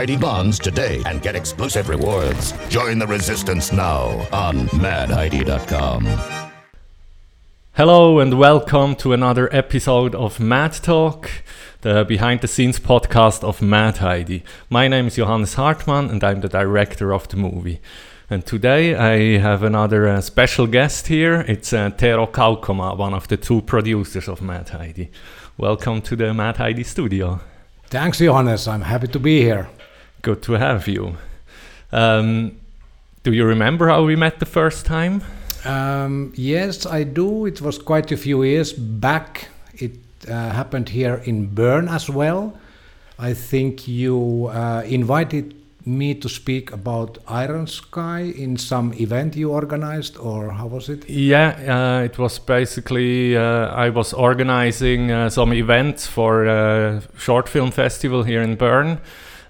Buy Heidi Bonds today and get exclusive rewards. Join the resistance now on madheidi.com. Hello and welcome to another episode of Mad Talk, the behind the scenes podcast of Mad Heidi. My name is Johannes Hartmann and I'm the director of the movie. And today I have another uh, special guest here. It's uh, Tero Kaukomaa, one of the two producers of Mad Heidi. Welcome to the Mad Heidi studio. Thanks, Johannes. I'm happy to be here. Good to have you. Um, do you remember how we met the first time? Um, yes, I do. It was quite a few years back. It uh, happened here in Bern as well. I think you uh, invited me to speak about Iron Sky in some event you organized, or how was it? Yeah, uh, it was basically uh, I was organizing uh, some events for a short film festival here in Bern,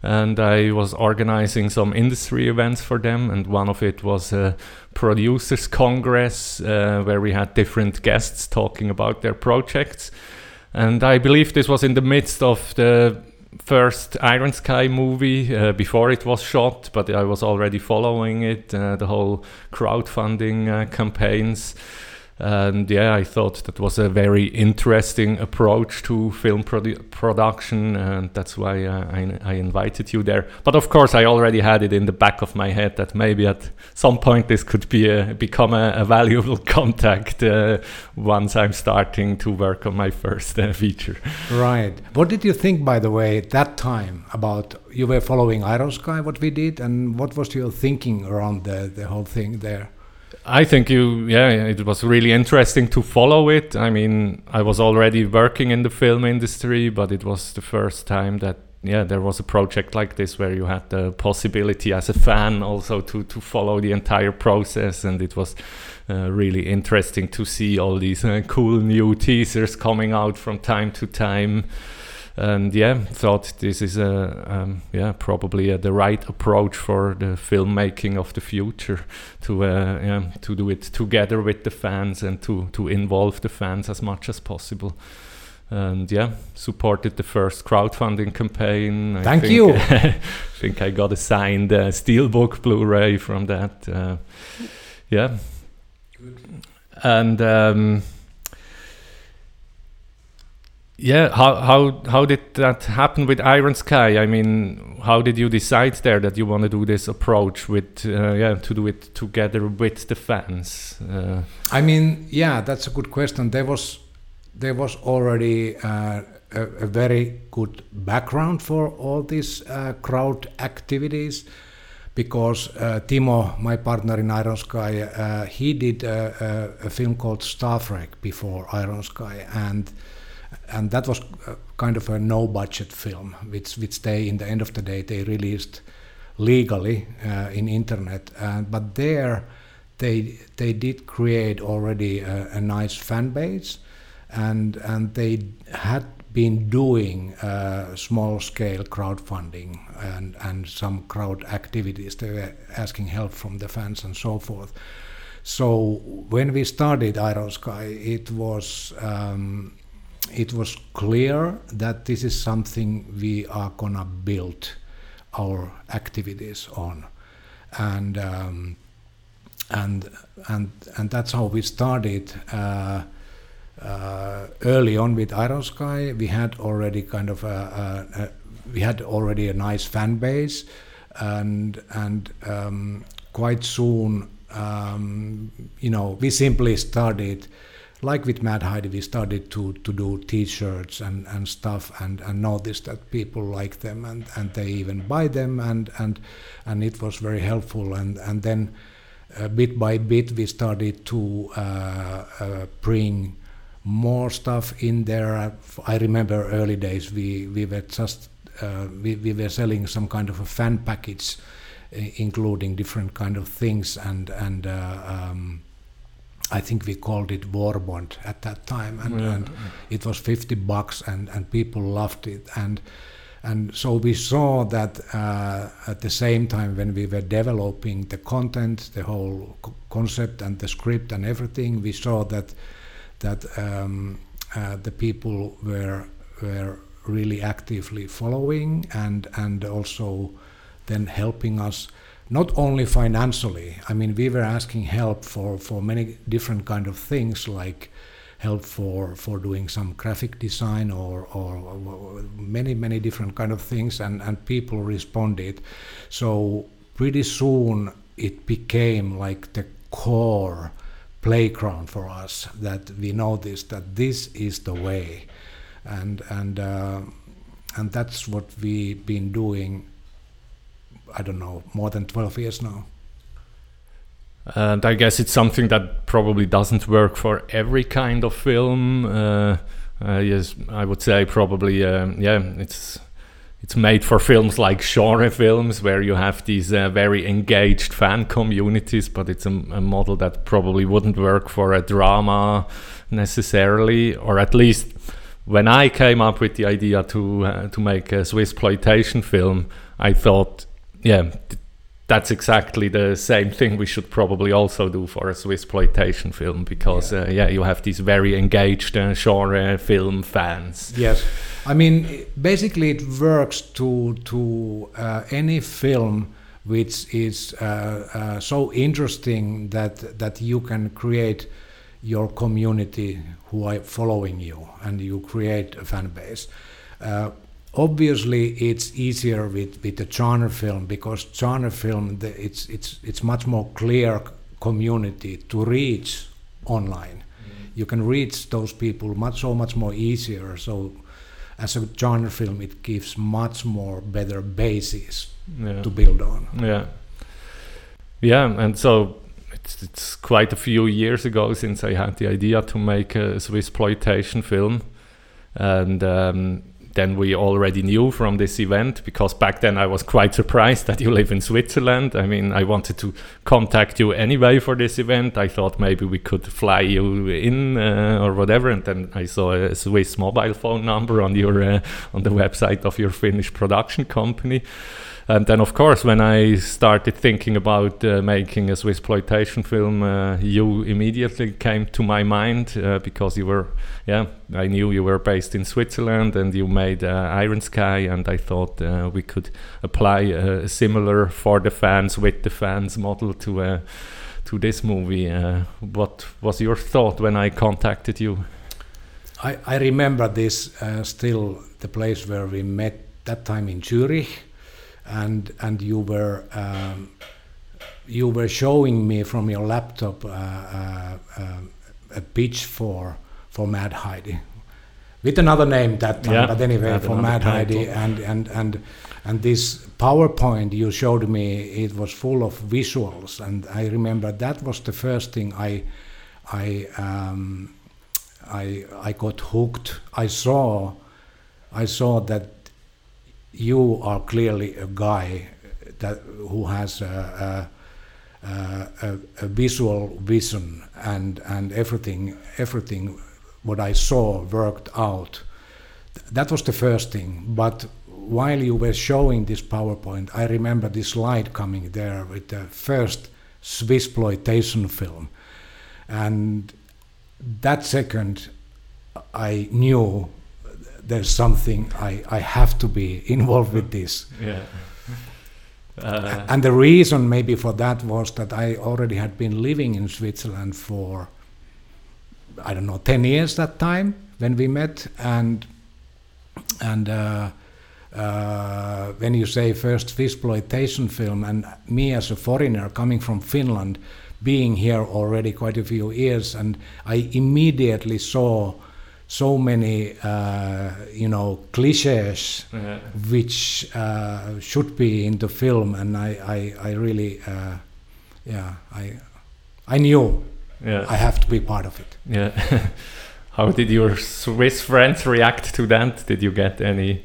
and I was organizing some industry events for them, and one of it was a producers congress uh, where we had different guests talking about their projects. And I believe this was in the midst of the first Iron Sky movie uh, before it was shot, but I was already following it, uh, the whole crowdfunding uh, campaigns. And yeah, I thought that was a very interesting approach to film produ- production, and that's why uh, I, I, invited you there. But of course, I already had it in the back of my head that maybe at some point this could be a, become a, a valuable contact uh, once I'm starting to work on my first uh, feature. Right. What did you think, by the way, at that time about you were following Iron Sky, what we did, and what was your thinking around the, the whole thing there? I think you, yeah, it was really interesting to follow it. I mean, I was already working in the film industry, but it was the first time that, yeah, there was a project like this where you had the possibility as a fan also to, to follow the entire process. And it was uh, really interesting to see all these uh, cool new teasers coming out from time to time and yeah, thought this is a um, yeah probably uh, the right approach for the filmmaking of the future to uh, yeah, to do it together with the fans and to to involve the fans as much as possible. And yeah, supported the first crowdfunding campaign. I Thank think, you. I think I got a signed uh, steelbook Blu-ray from that. Uh, yeah, Good. and. Um, yeah, how how how did that happen with Iron Sky? I mean, how did you decide there that you want to do this approach with uh, yeah to do it together with the fans? Uh, I mean, yeah, that's a good question. There was there was already uh, a, a, very good background for all these uh, crowd activities because uh, Timo, my partner in Iron Sky, uh, he did a, a, a film called Star Wreck before Iron Sky and and that was kind of a no budget film which which they in the end of the day they released legally uh, in internet. Uh, but there they they did create already a, a, nice fan base and and they had been doing uh, small scale crowdfunding and and some crowd activities. They were asking help from the fans and so forth. So when we started Iron Sky it was um, it was clear that this is something we are gonna build our activities on, and um, and and and that's how we started. Uh, uh, early on with Iron Sky, we had already kind of a, a, a, we had already a nice fan base, and and um, quite soon, um, you know, we simply started like with Mad Heidi, we started to, to do T-shirts and, and stuff, and, and noticed that people like them, and, and they even buy them, and and and it was very helpful. And and then, uh, bit by bit, we started to uh, uh, bring more stuff in there. I remember early days we we were just uh, we we were selling some kind of a fan package, including different kind of things and and. Uh, um, I think we called it Warbond at that time, and, yeah. and, it was 50 bucks, and, and people loved it. And and so we saw that uh, at the same time when we were developing the content, the whole co- concept and the script and everything, we saw that that um, uh, the people were were really actively following and and also then helping us not only financially. I mean, we were asking help for for many different kind of things like help for for doing some graphic design or or many many different kind of things and and people responded so pretty soon it became like the core playground for us that we noticed that this is the way and and uh, and that's what we've been doing i don't know more than 12 years now and I guess it's something that probably doesn't work for every kind of film. Uh, uh, yes, I would say probably, um, yeah, it's it's made for films like genre films where you have these uh, very engaged fan communities, but it's a, a, model that probably wouldn't work for a drama necessarily, or at least when I came up with the idea to uh, to make a Swiss exploitation film, I thought, yeah, that's exactly the same thing we should probably also do for a Swiss exploitation film because yeah, uh, yeah you have these very engaged uh, genre film fans. Yes, I mean basically it works to to uh, any film which is uh, uh, so interesting that that you can create your community who are following you and you create a fan base. Obviously it's easier with with the genre film because genre film the, it's it's it's much more clear community to reach online. Mm. you can reach those people much so much more easier. So as a genre film it gives much more better basis yeah. to build on. Yeah. Yeah and so it's, it's quite a few years ago since i had the idea to make a swiss exploitation film. And um, then we already knew from this event because back then I was quite surprised that you live in Switzerland. I mean, I wanted to contact you anyway for this event. I thought maybe we could fly you in uh, or whatever, and then I saw a Swiss mobile phone number on your uh, on the website of your Finnish production company. And then, of course, when I started thinking about uh, making a Swiss exploitation film, uh, you immediately came to my mind uh, because you were, yeah, I knew you were based in Switzerland and you made uh, Iron Sky, and I thought uh, we could apply a similar for the fans with the fans model to uh, to this movie. what was your thought when I contacted you? I, I remember this still the place where we met that time in Zurich and and you were um, you were showing me from your laptop uh, uh, uh, a pitch for for Mad Heidi with another name that time, yeah, but anyway for Mad Heidi and and and and this PowerPoint you showed me it was full of visuals and I remember that was the first thing I I um, I I got hooked. I saw I saw that you are clearly a guy that who has a, a, a, a, visual vision and and everything everything what I saw worked out. That was the first thing. But while you were showing this PowerPoint, I remember this slide coming there with the first Swiss exploitation film, and that second I knew there's something I, I have to be involved with this. Yeah. Uh, and the reason maybe for that was that I already had been living in Switzerland for I don't know 10 years that time when we met and and uh, uh, when you say first exploitation film and me as a foreigner coming from Finland being here already quite a few years and I immediately saw so many uh, you know cliches yeah. which uh, should be in the film and I I, I really uh, yeah I I knew yeah. I have to be part of it yeah how did your Swiss friends react to that did you get any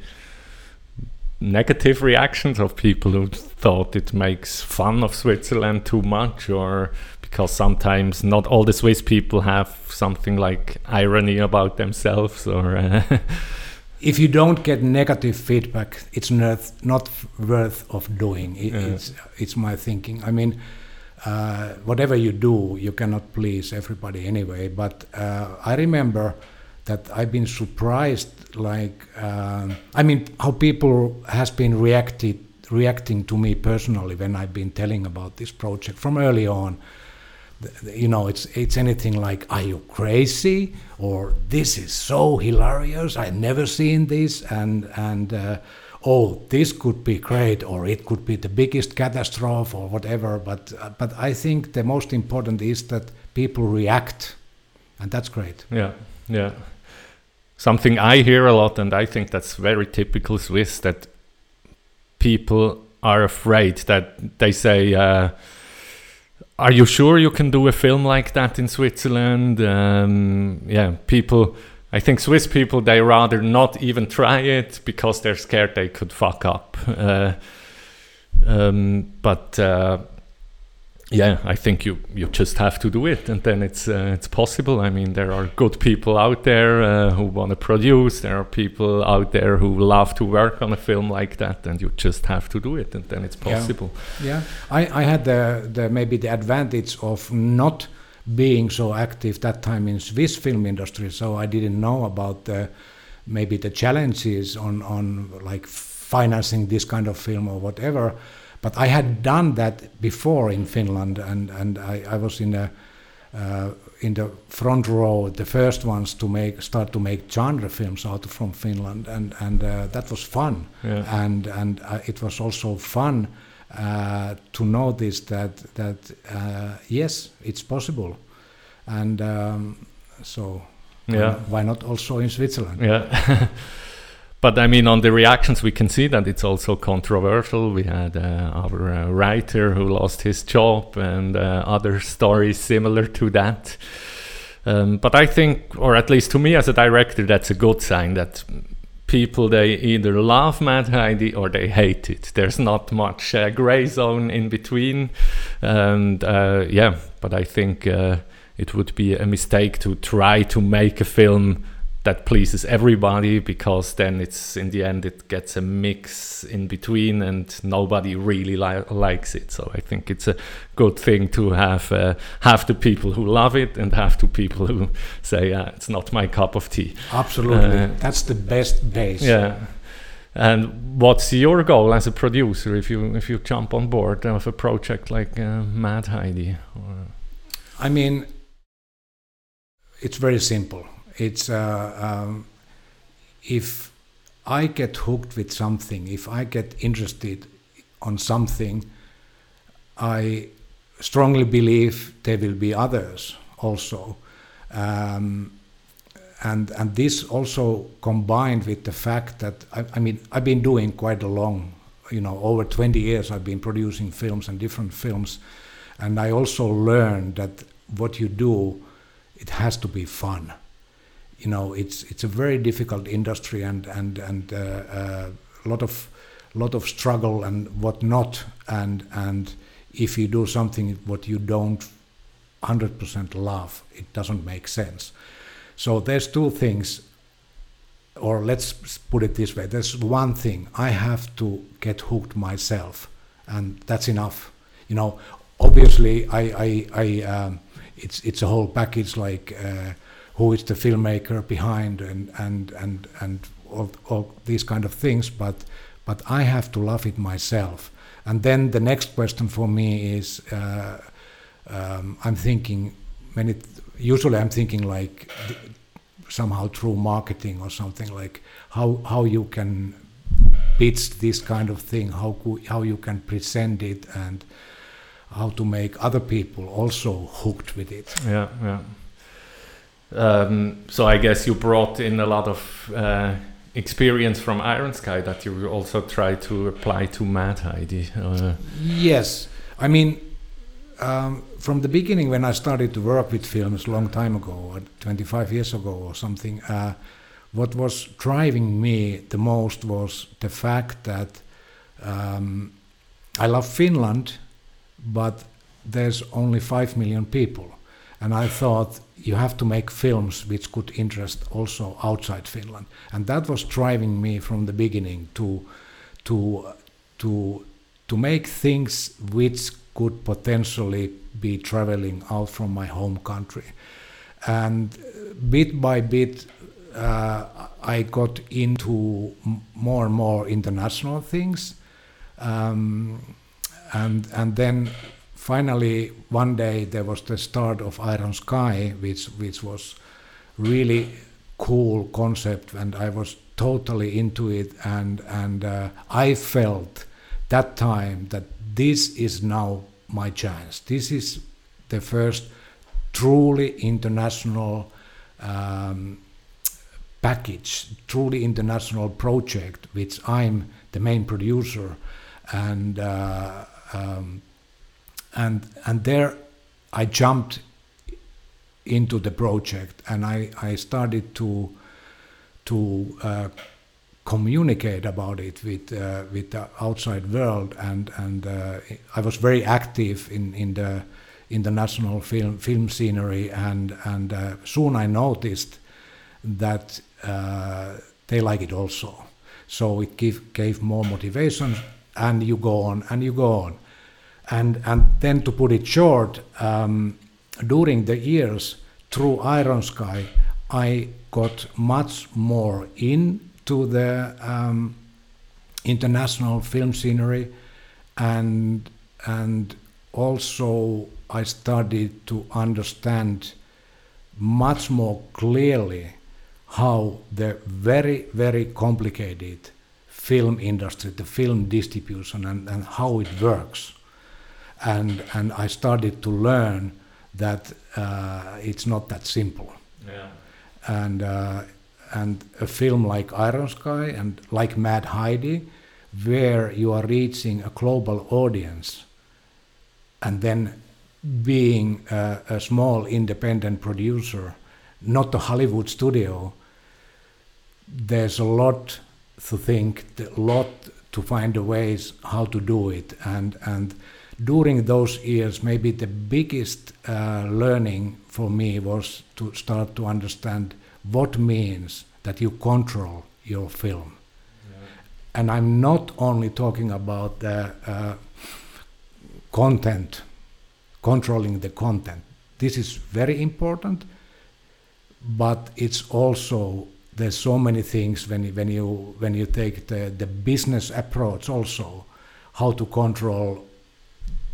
negative reactions of people who thought it makes fun of Switzerland too much or because sometimes not all the Swiss people have something like irony about themselves or. Uh, if you don't get negative feedback, it's not not worth of doing. It, yeah. It's it's my thinking. I mean, uh, whatever you do, you cannot please everybody anyway. But uh, I remember that I've been surprised. Like, uh, I mean, how people has been reacted reacting to me personally when I've been telling about this project from early on. You know, it's it's anything like, "Are you crazy?" or "This is so hilarious! I've never seen this," and and uh, "Oh, this could be great," or "It could be the biggest catastrophe," or whatever. But uh, but I think the most important is that people react, and that's great. Yeah, yeah. Something I hear a lot, and I think that's very typical Swiss that people are afraid that they say, uh, "Are you sure you can do a film like that in Switzerland?" Um, yeah, people. I think Swiss people they rather not even try it because they're scared they could fuck up. Uh, um, but uh, yeah, I think you you just have to do it, and then it's uh, it's possible. I mean, there are good people out there uh, who want to produce. There are people out there who love to work on a film like that, and you just have to do it, and then it's possible. Yeah, I, I had the, the maybe the advantage of not being so active that time in Swiss film industry, so I didn't know about the maybe the challenges on on like financing this kind of film or whatever. But I had done that before in Finland, and and I, I was in a uh, in the front row, the first ones to make start to make genre films out from Finland, and and uh, that was fun, Yeah. and and uh, it was also fun uh, to notice that that uh, yes, it's possible, and um, so why Yeah. not- why not also in Switzerland? Yeah. but I mean, on the reactions, we can see that it's also controversial. We had uh, our uh, writer who lost his job and uh, other stories similar to that. Um, but I think, or at least to me as a director, that's a good sign that people they either love Mad Heidi or they hate it. There's not much uh, gray zone in between, and uh, yeah. But I think uh, it would be a mistake to try to make a film that pleases everybody because then it's in the end it gets a mix in between and nobody really li- likes it. So i think it's a good thing to have uh, have the people who love it and have the people who say yeah it's not my cup of tea. Absolutely, Uh, that's the best base. yeah. And what's your goal as a producer if you if you jump on board of a project like uh, mad heidi? Or, I mean, it's very simple. It's uh, um, if I get hooked with something, if I get interested on something, I strongly believe there will be others also. Um, and and this also combined with the fact that I, I mean I've been doing quite a long, you know, over 20 years I've been producing films and different films, and I also learned that what you do, it has to be fun. You know, it's it's a very difficult industry and and and uh, uh, a lot of lot of struggle and whatnot, and and if you do something what you don't 100% love, it doesn't make sense. So there's two things, or let's put it this way: there's one thing I have to get hooked myself, and that's enough. You know, obviously, I, I, I um, it's it's a whole package like uh, who is the filmmaker behind and and and and all, all these kind of things, but but I have to love it myself. And then the next question for me is, uh, um, I'm thinking it usually I'm thinking like somehow through marketing or something like how how you can pitch this kind of thing, how how you can present it, and how to make other people also hooked with it. Yeah, yeah. Um, so I guess you brought in a lot of uh, experience from Iron Sky that you also try to apply to Mad Heidi. Uh, Yes, I mean, um, from the beginning when I started to work with films a long time ago, 25 years ago or something, uh, what was driving me the most was the fact that um, I love Finland, but there's only 5 million people. And I thought you have to make films which could interest also outside Finland. And that was driving me from the beginning to, to, to, to make things which could potentially be traveling out from my home country. And uh, bit by bit, uh, I got into more and more international things, um, and and then finally one day there was the start of Iron Sky, which which was really cool concept, and I was totally into it, and and uh, I felt that time that this is now my chance. This is the first truly international um, package, truly international project, which I'm the main producer, and uh, um, and and there I jumped into the project, and I I started to to uh, communicate about it with uh, with the outside world, and and uh, I was very active in in the international film film scenery, and and uh, soon I noticed that uh, they like it also. So it give, gave more motivation, and you go on and you go on, and and then to put it short, um, during the years through Iron Sky, I got much more into the um, international film scenery, and and also I started to understand much more clearly how the very, very complicated film industry, the film distribution, and, and how it works. And, and I started to learn that uh, it's not that simple. Yeah. And, uh, and a film like Iron Sky and like Mad Heidi, where you are reaching a global audience, and then being a, a small independent producer, not a Hollywood studio, there's a lot to think, a lot to find the ways how to do it. And, and during those years, maybe the biggest uh, learning for me was to start to understand what means that you control your film. And I'm not only talking about the uh, content, controlling the content. This is very important, but it's also there's so many things when you, when you when you take the, the business approach also how to control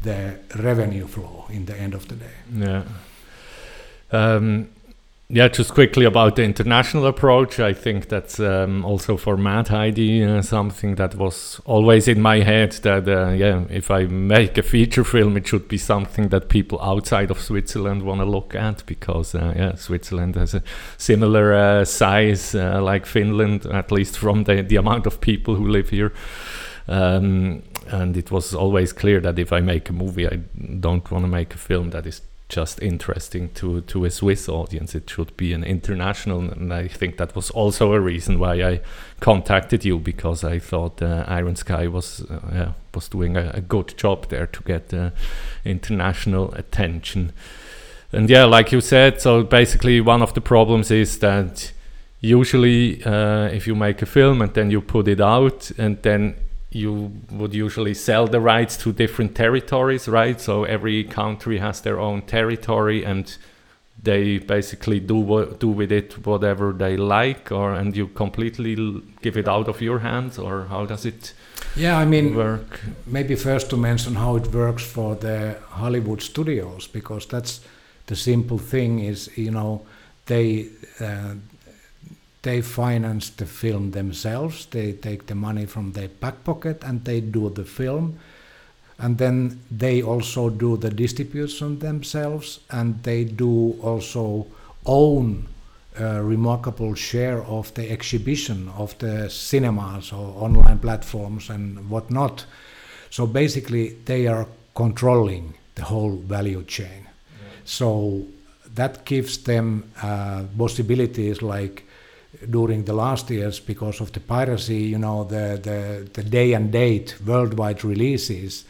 the revenue flow in the end of the day. Yeah. Um, yeah, just quickly about the international approach. I think that's um, also for Mad Heidi uh, something that was always in my head. That uh, yeah, if I make a feature film, it should be something that people outside of Switzerland want to look at because uh, yeah, Switzerland has a similar uh, size uh, like Finland, at least from the the amount of people who live here. Um, and it was always clear that if I make a movie, I don't want to make a film that is just interesting to to a Swiss audience. It should be an international, and I think that was also a reason why I contacted you because I thought uh, Iron Sky was uh, yeah, was doing a, a, good job there to get uh, international attention. And yeah, like you said, so basically one of the problems is that usually uh, if you make a film and then you put it out and then you would usually sell the rights to different territories, right? So every country has their own territory, and they basically do do with it whatever they like, or and you completely give it out of your hands, or how does it? Yeah, I mean, work. Maybe first to mention how it works for the Hollywood studios, because that's the simple thing. Is you know they. Uh, they finance the film themselves. They take the money from their back pocket and they do the film. And then they also do the distribution themselves and they do also own a remarkable share of the exhibition of the cinemas or online platforms and whatnot. So basically, they are controlling the whole value chain. Yeah. So that gives them uh, possibilities like during the last years because of the piracy, you know, the, the, the day and date worldwide releases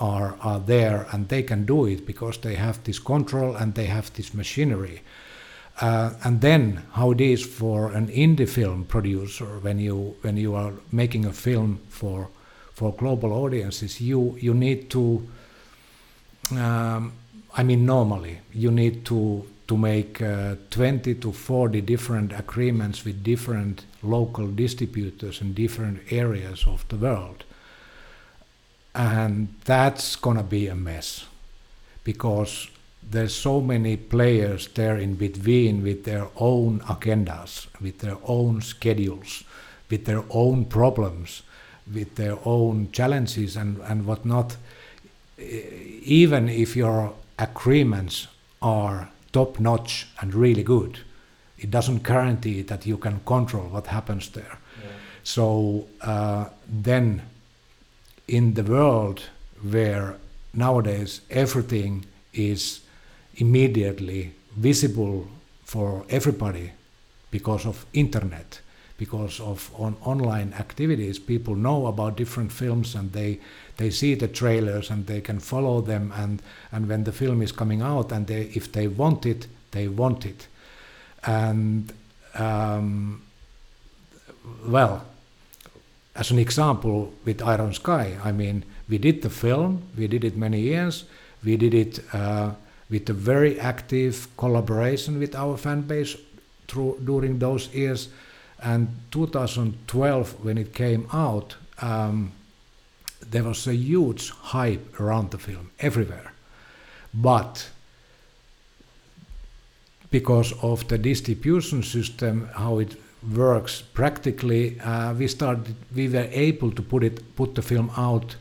are, are there and they can do it because they have this control and they have this machinery. Uh, and then how it is for an indie film producer when you when you are making a film for for global audiences, you you need to. Um, I mean, normally you need to to make uh, 20 to 40 different agreements with different local distributors in different areas of the world. And that's going to be a mess because there's so many players there in between with their own agendas, with their own schedules, with their own problems, with their own challenges and, and whatnot. Even if your agreements are top notch and really good, it doesn't guarantee that you can control what happens there. Yeah. So uh, then, in the world where nowadays everything is immediately visible for everybody because of internet because of on online activities people know about different films and they they see the trailers and they can follow them and and when the film is coming out and they if they want it they want it. And um, well as an example with iron sky i mean we did the film we did it many years we did it uh, with a very active collaboration with our fan base through during those years. And 2012 when it came out um, there was a huge hype around the film everywhere. But because of the distribution system, how it works practically, uh, we started. We were able to put it, put the film out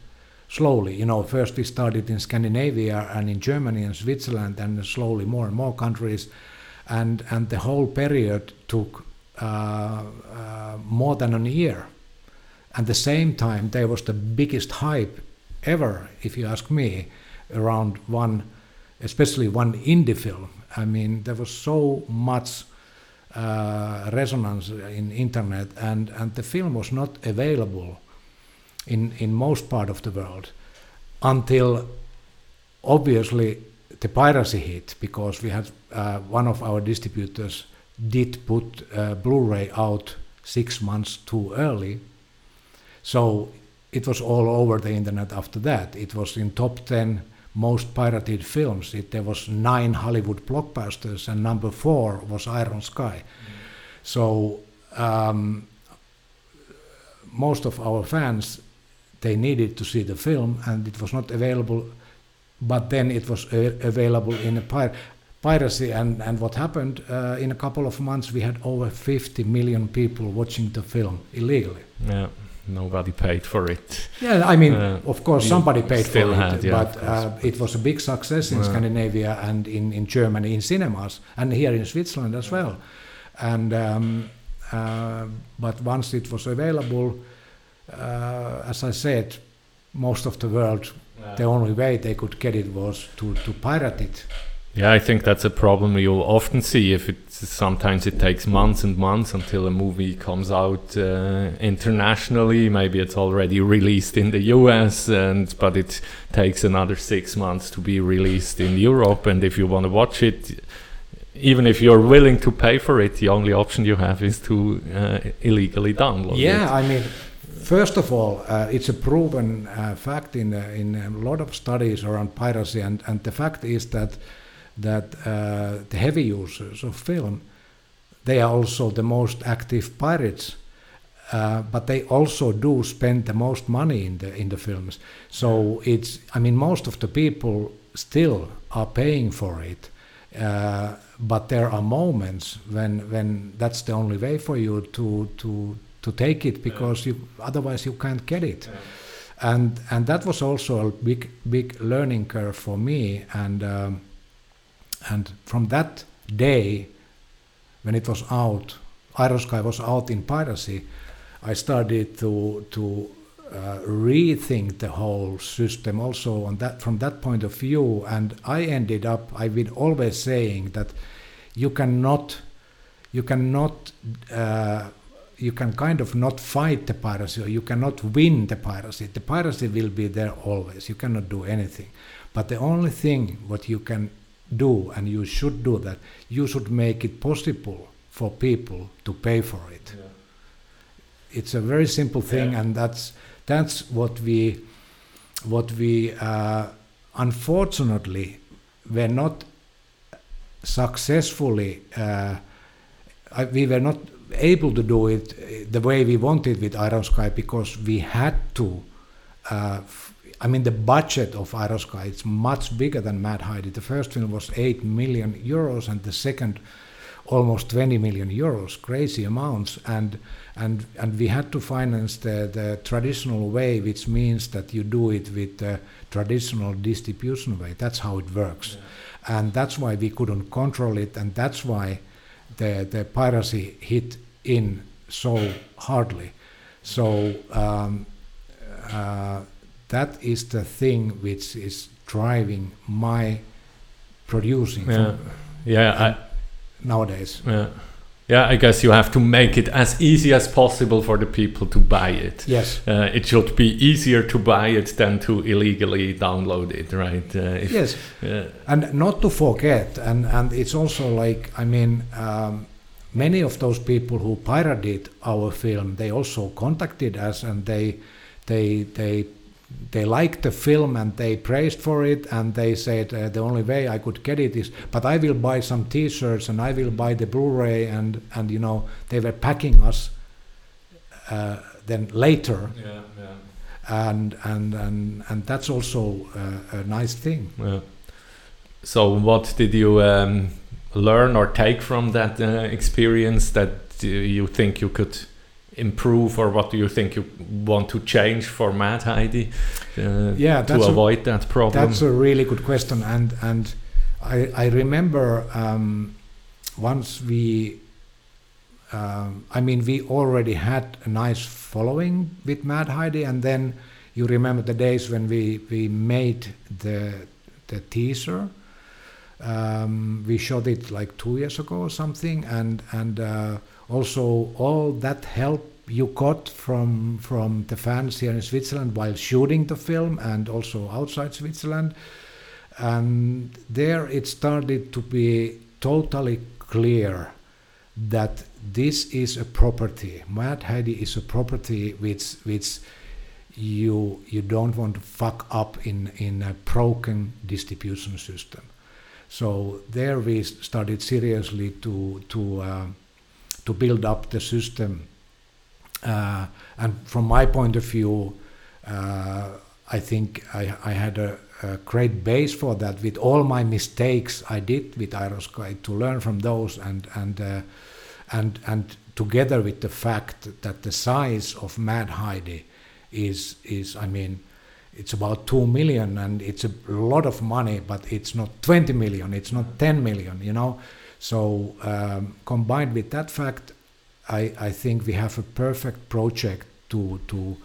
slowly. You know, first we started in Scandinavia and in Germany and Switzerland, and slowly more and more countries, and and the whole period took uh, uh, more than a year at the same time, there was the biggest hype ever, if you ask me, around one, especially one indie film. I mean, there was so much uh, resonance in internet, and, and the film was not available in, in most part of the world until obviously the piracy hit, because we had uh, one of our distributors did put uh, Blu-ray out six months too early so it was all over the internet after that. It was in top 10 most pirated films. It, there was nine Hollywood blockbusters, and number four was Iron Sky. Mm. So um, most of our fans they needed to see the film, and it was not available. But then it was available in a pir- piracy, and, and what happened uh, in a couple of months, we had over 50 million people watching the film illegally. Yeah nobody paid for it. Yeah, I mean, uh, of course, somebody paid for had, it, yeah, but uh, it was a big success in Scandinavia and in, in Germany in cinemas, and here in Switzerland as well. And um, uh, but once it was available, uh, as I said, most of the world, the only way they could get it was to, to pirate it. Yeah, I think that's a problem you'll often see. If it sometimes it takes months and months until a movie comes out uh, internationally. Maybe it's already released in the U.S. and but it takes another six months to be released in Europe. And if you want to watch it, even if you're willing to pay for it, the only option you have is to uh, illegally download yeah, it. Yeah, I mean. First of all, uh, it's a proven uh, fact in, uh, in a lot of studies around piracy, and, and the fact is that that uh, the heavy users of film they are also the most active pirates uh, but they also do spend the most money in the in the films. So it's i mean most of the people still are paying for it uh, but there are moments when when that's the only way for you to to to take it because you otherwise you can't get it. And and that was also a big big learning curve for me. And um, and from that day, when it was out, Iron was out in piracy, I started to to uh, rethink the whole system also on that from that point of view. And I ended up, I've been always saying that you cannot, you cannot. Uh, you can kind of not fight the piracy or you cannot win the piracy. The piracy will be there always. You cannot do anything. But the only thing what you can do, and you should do that, you should make it possible for people to pay for it. Yeah. It's a very simple thing, yeah. and that's that's what we what we uh, unfortunately were not successfully. Uh, we were not able to do it uh, the way we wanted with Iron Sky because we had to. Uh, f- I mean, the budget of Iron Sky is much bigger than Mad Heidi. The first film was 8 million euros, and the second almost 20 million euros, crazy amounts. And, and, and we had to finance the, the traditional way, which means that you do it with the traditional distribution way. That's how it works. Yeah. And that's why we couldn't control it, and that's why the, the piracy hit in so hardly. So um, uh, that is the thing which is driving my producing. Yeah, yeah. I, nowadays. Yeah. Yeah, I guess you have to make it as easy as possible for the people to buy it. Yes. Uh, it should be easier to buy it than to illegally download it, right? Uh, if, yes. Uh, and not to forget, and, and it's also like, I mean, um, many of those people who pirated our film, they also contacted us and they, they, they they liked the film and they praised for it and they said uh, the only way I could get it is but I will buy some t-shirts and I will buy the Blu-ray and and you know they were packing us uh, then later yeah, yeah. and and and and that's also uh, a nice thing yeah. so what did you um, learn or take from that uh, experience that uh, you think you could improve or what do you think you want to change for Mad Heidi uh, yeah, to avoid a, that problem? That's a really good question and and I, I remember um, once we um, I mean we already had a nice following with Mad Heidi and then you remember the days when we, we made the the teaser um, we shot it like two years ago or something and and uh, also all that help you got from from the fans here in Switzerland while shooting the film and also outside Switzerland. And there it started to be totally clear that this is a property. Mad Heidi is a property which which you you don't want to fuck up in in a broken distribution system. So there we started seriously to to uh, to build up the system. Uh, and from my point of view, uh, I think I, I had a, a, great base for that with all my mistakes I did with Iron Sky to learn from those and and uh, and and together with the fact that the size of Mad Heidi is is I mean it's about 2 million and it's a lot of money but it's not 20 million it's not 10 million you know so um, combined with that fact, I, I think we have a perfect project to to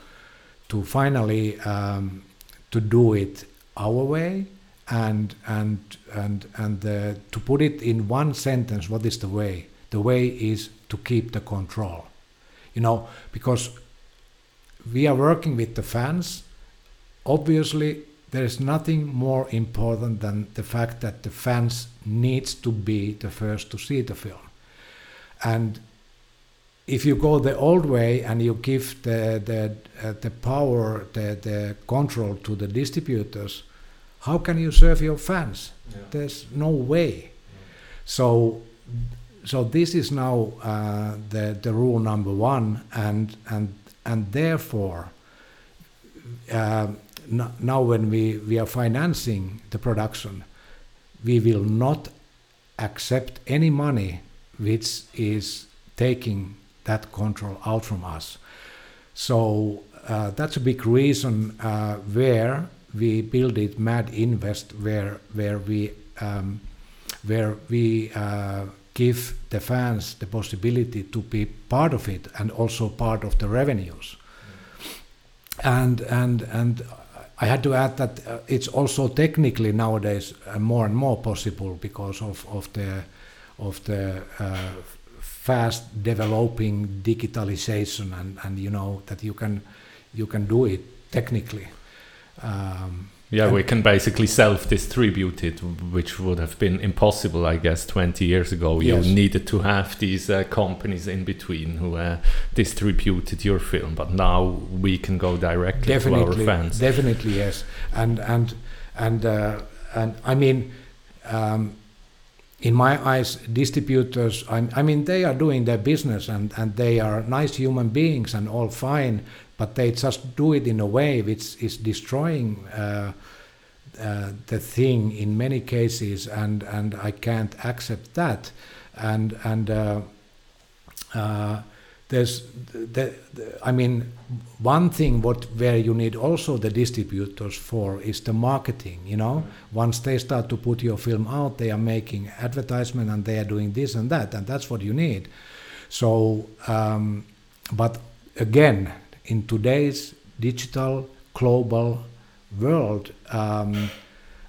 to finally um, to do it our way and and and and uh, to put it in one sentence. What is the way? The way is to keep the control. You know because we are working with the fans. Obviously, there is nothing more important than the fact that the fans needs to be the first to see the film and if you go the old way and you give the the uh, the power the the control to the distributors how can you serve your fans yeah. there's no way yeah. so so this is now uh, the the rule number one and and and therefore uh, now when we, we are financing the production, we will not accept any money which is taking that control out from us. So uh, that's a big reason uh, where we build it Mad Invest, where where we um, where we uh, give the fans the possibility to be part of it and also part of the revenues. And and and I had to add that uh, it's also technically nowadays uh, more and more possible because of, of the of the uh, fast developing digitalization and, and you know that you can you can do it technically. Um, yeah, we can basically self-distribute it, which would have been impossible, I guess, 20 years ago. Yes. You needed to have these uh, companies in between who uh, distributed your film, but now we can go directly definitely, to our fans. Definitely, yes, and and and uh, and I mean, um, in my eyes, distributors, I, I, mean, they are doing their business and, and they are nice human beings and all fine, but they just do it in a way which is destroying uh, uh, the thing in many cases, and, and I can't accept that. And, and uh, uh there's the, the, I mean, one thing what where you need also the distributors for is the marketing. You know, once they start to put your film out, they are making advertisement and they are doing this and that, and that's what you need. So, um, but again, in today's digital global world. Um,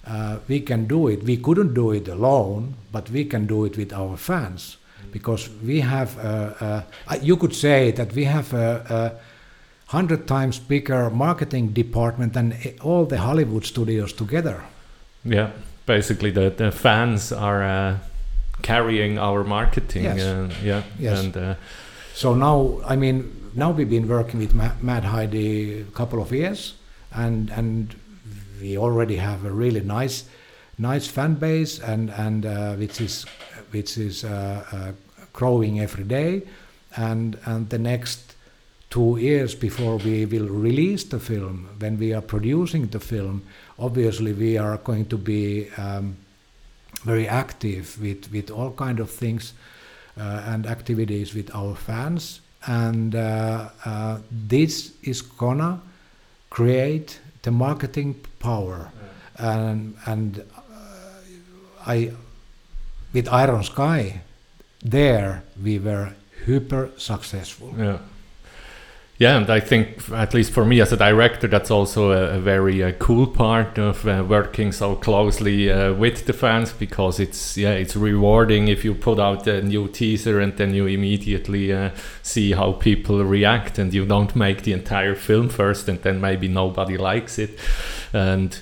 uh, we can do it. We couldn't do it alone, but we can do it with our fans because we have, a, a, you could say that we have a, a hundred times bigger marketing department than all the Hollywood studios together. Yeah, basically the, the fans are uh, carrying our marketing. Yes. Uh, yeah. Yes. And, uh, so now, I mean, now we've been working with Mad Heidi a couple of years, and and we already have a really nice nice fan base, and and uh, which is which is uh, uh, growing every day, and and the next two years before we will release the film, when we are producing the film, obviously we are going to be um, very active with with all kind of things uh, and activities with our fans, and uh, uh, this is gonna create the marketing power, yeah. and and uh, I with Iron Sky, there we were hyper successful. Yeah. Yeah, and I think, at least for me as a director, that's also a, a very uh, cool part of uh, working so closely uh, with the fans because it's yeah it's rewarding if you put out a new teaser and then you immediately uh, see how people react and you don't make the entire film first and then maybe nobody likes it. And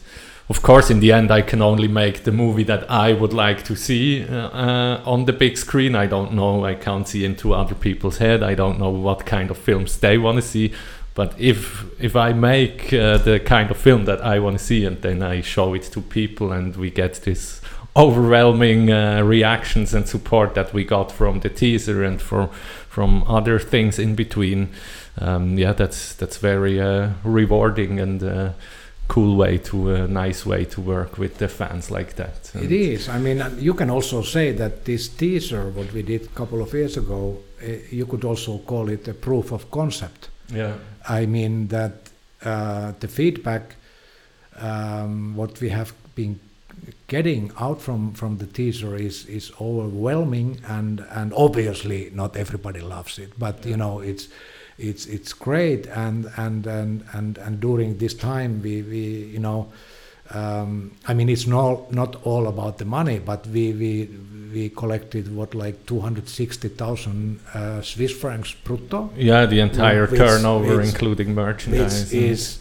of course, in the end, I can only make the movie that I would like to see uh, uh, on the big screen. I don't know. I can't see into other people's head. I don't know what kind of films they want to see. But if if I make uh, the kind of film that I want to see and then I show it to people and we get this overwhelming uh, reactions and support that we got from the teaser and from from other things in between, um, yeah, that's that's very uh, rewarding and uh, cool way to a nice way to work with the fans like that. And it is. I mean, you can also say that this teaser, what we did a couple of years ago, uh, you could also call it a proof of concept. Yeah. I mean that uh, the feedback, um, what we have been getting out from from the teaser is is overwhelming, and and obviously not everybody loves it, but yeah. you know it's it's it's great. And and and and, and during this time we, we you know um, I mean it's not not all about the money but we we we collected what like 260,000 uh, Swiss francs brutto. Yeah the entire which, turnover which, including merchandise which is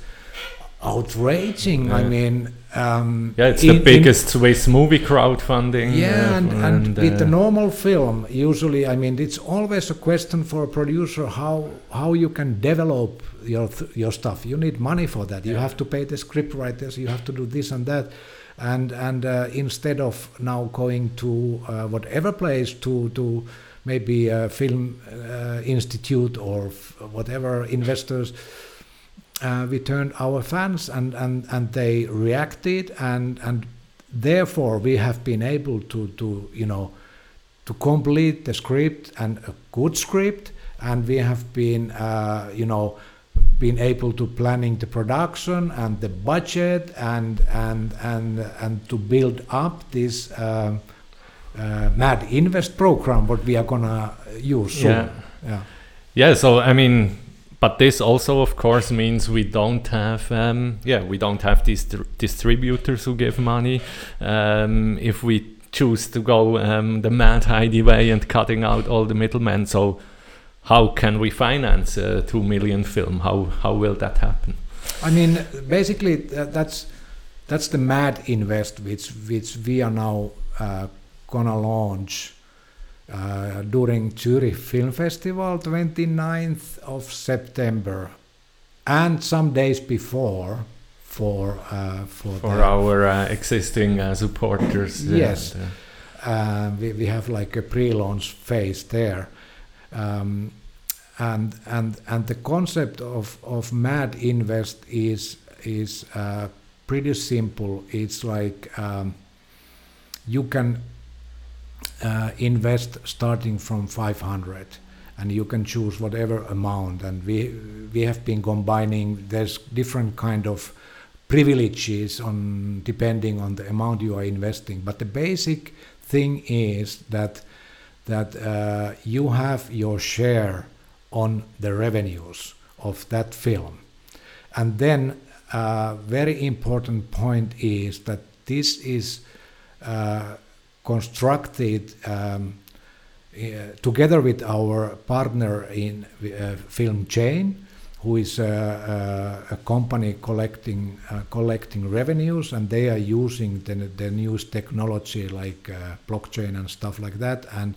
outraging yeah. I mean um, yeah, it's in, the biggest Swiss movie crowdfunding. Yeah, uh, and, and, and with uh, the normal film, usually, I mean, it's always a question for a producer how how you can develop your your stuff. You need money for that. You have to pay the script writers. You have to do this and that, and and uh, instead of now going to uh, whatever place to to maybe a film uh, institute or whatever investors uh, we turned our fans and, and, and they reacted and, and therefore we have been able to, to you know to complete the script and a good script. And we have been uh, you know been able to planning the production and the budget and and and and to build up this um, uh, mad invest program what we are gonna use soon. yeah. Yeah. Yeah so i mean but this also of course means we don't have um, yeah we don't have these distributors who give money. Um, if we choose to go um, the mad Heidi way and cutting out all the middlemen so how can we finance a 2 million film? How how will that happen? I mean basically that's that's the mad invest which which we are now uh, gonna launch uh, during Zurich Film Festival, 29th of September, and some days before for uh, for, for our uh, existing uh, supporters. Yes, Uh, we, we have like a pre-launch phase there. Um, and and and the concept of, of mad invest is is uh, pretty simple it's like um, you can uh, invest starting from 500 and you can choose whatever amount and we we have been combining there's different kind of privileges on depending on the amount you are investing but the basic thing is that that uh, you have your share on the revenues of that film. And then a uh, very important point is that this is uh, constructed um, uh, together with our partner in uh, FilmChain, who is a, a, a company collecting uh, collecting revenues, and they are using the, the newest technology like uh, blockchain and stuff like that, and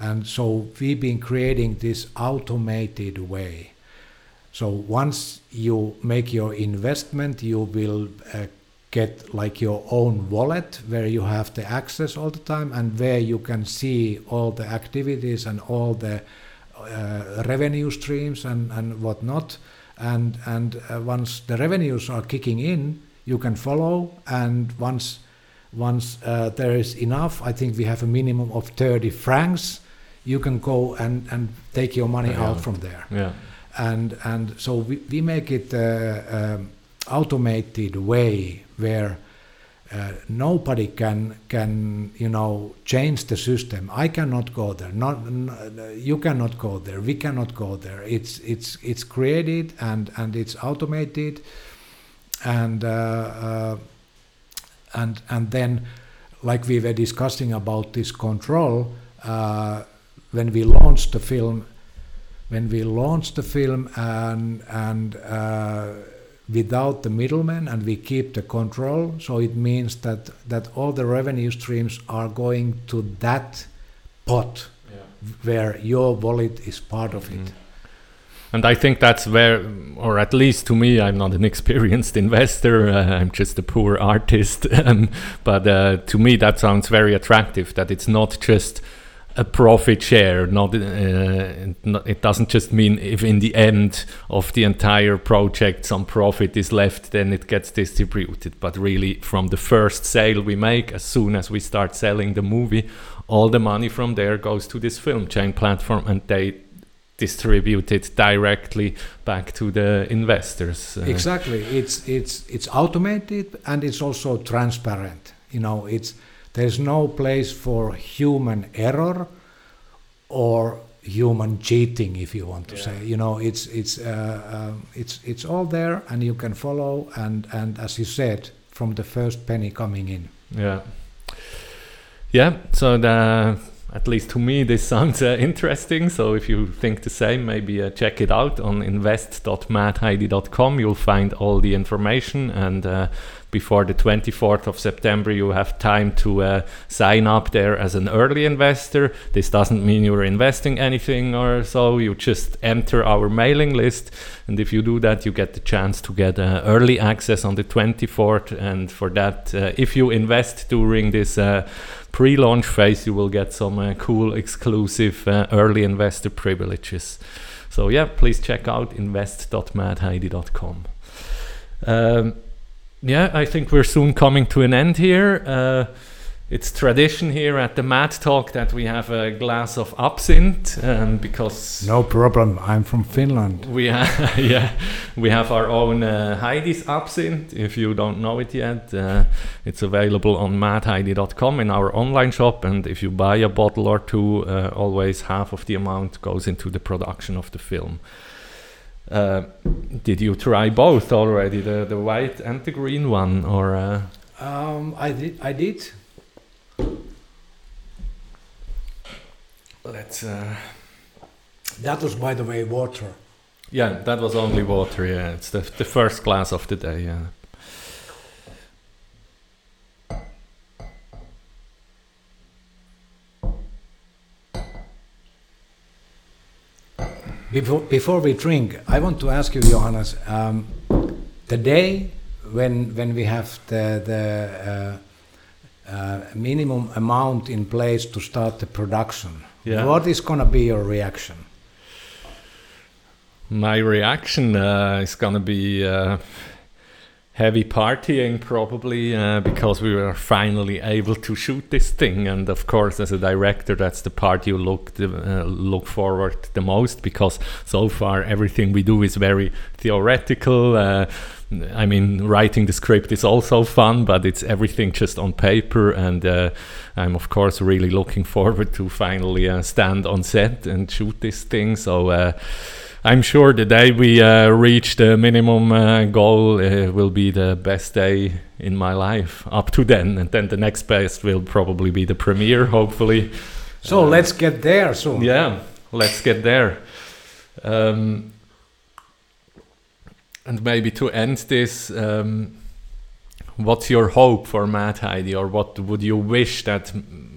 and so we've been creating this automated way. So once you make your investment, you will uh, get like your own wallet where you have the access all the time and where you can see all the activities and all the uh, revenue streams and, and whatnot. And, and uh, once the revenues are kicking in, you can follow. And once, once uh, there is enough, I think we have a minimum of 30 francs you can go and, and take your money yeah. out from there. Yeah. And and so we, we make it uh, um, automated way where uh, nobody can can you know change the system. I cannot go there. Not you cannot go there. We cannot go there. It's it's it's created and and it's automated, and uh, uh and and then like we were discussing about this control. Uh, when we launched the film, when we launched the film and and uh, without the middleman and we keep the control, so it means that that all the revenue streams are going to that pot yeah. where your wallet is part of it. Mm. And I think that's where, or at least to me, I'm not an experienced investor. Uh, I'm just a poor artist. um, but uh, to me, that sounds very attractive. That it's not just a profit share. Not, uh, not, it doesn't just mean if in the end of the entire project some profit is left, then it gets distributed. But really, from the first sale we make, as soon as we start selling the movie, all the money from there goes to this FilmChain platform, and they distribute it directly back to the investors. Uh, exactly, it's it's it's automated and it's also transparent. You know, it's there's no place for human error or human cheating, if you want to yeah. say. You know, it's it's uh, uh, it's it's all there, and you can follow. And and as you said, from the first penny coming in. Yeah. Yeah. So the at least to me this sounds uh, interesting so if you think the same maybe uh, check it out on invest.madheidi.com you'll find all the information and uh, before the 24th of September, you have time to uh, sign up there as an early investor. This doesn't mean you're investing anything or so. You just enter our mailing list, and if you do that, you get the chance to get uh, early access on the 24th. And for that, uh, if you invest during this uh, pre-launch phase, you will get some uh, cool exclusive uh, early investor privileges. So yeah, please check out invest.madheidi.com. Um, yeah, I think we're soon coming to an end here. Uh, it's tradition here at the Mad Talk that we have a glass of absinthe um, because no problem. I'm from Finland. We have yeah, we have our own uh, Heidi's absinthe. If you don't know it yet, uh, it's available on madheidi.com in our online shop. And if you buy a bottle or two, uh, always half of the amount goes into the production of the film. Uh, did you try both already, the the white and the green one, or? Uh? Um, I did. I did. Let's. Uh, that was, by the way, water. Yeah, that was only water. Yeah, it's the the first glass of the day. Yeah. Before, before we drink, I want to ask you, Johannes, um, the day when when we have the the uh, minimum amount in place to start the production. Yeah. What is going to be your reaction? My reaction uh, is gonna be uh, heavy partying, probably, uh, because we were finally able to shoot this thing. And of course, as a director, that's the part you look uh, look forward the most, because so far everything we do is very theoretical. Uh, I mean, writing the script is also fun, but it's everything just on paper. And uh, I'm of course really looking forward to finally uh, stand on set and shoot this thing. So. Uh, I'm sure the day we uh, reach the minimum uh, goal uh, will be the best day in my life up to then, and then the next best will probably be the premiere, hopefully. So let's get there soon. Yeah, let's get there. Um, and maybe to end this, um, what's your hope for Mad Heidi, or what would you wish that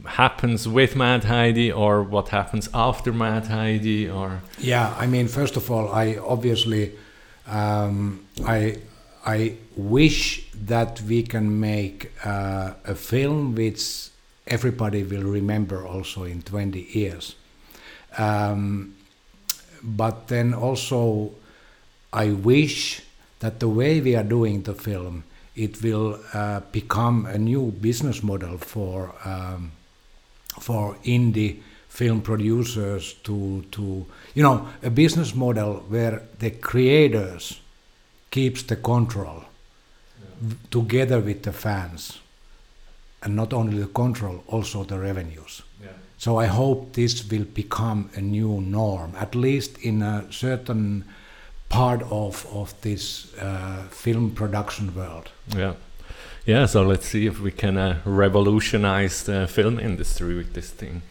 happens with Mad Heidi, or what happens after Mad Heidi, or Yeah, I mean, first of all, I obviously, um, I, I wish that we can make uh, a film which everybody will remember also in 20 years. Um, but then also, I wish that the way we are doing the film, it will uh, become a new business model for um, for indie film producers to to you know a business model where the creators keeps the control v- together with the fans. And not only the control also the revenues. So i hope this will become a new norm at least in a certain part of of this uh, film production world Yeah. Yeah, so let's see if we can uh, revolutionize the film industry with this thing.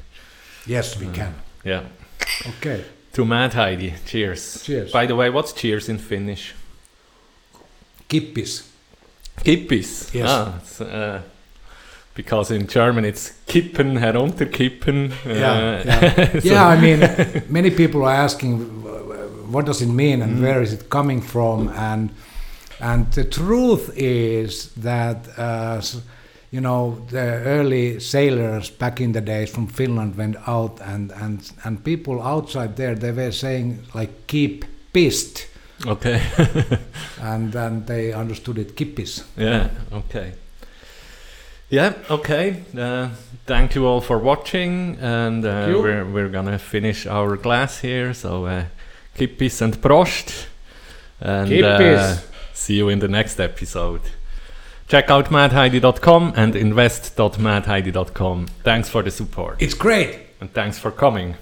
yes we Uh, can Yeah. okay To Mad Heidi, cheers. Cheers. By the way, what's cheers in Finnish? kippis Kippis. Yes. Ah, uh, because in German it's kippen, herunterkippen. Uh, Yeah, yeah. so- yeah, I mean, many people are asking, what does it mean and where is it coming from? And and the truth is that, uh, you know, the early sailors back in the days from Finland went out, and and and people outside there they were saying like keep pissed, Okay. and then they understood it kippis. yeah, okay. Yeah, okay. Uh, thank you all for watching, and uh, we're we're gonna finish our glass here. So, uh, keep peace and prost. And uh, see you in the next episode. Check out madheidi.com and invest.madheidi.com. Thanks for the support. It's great. And thanks for coming.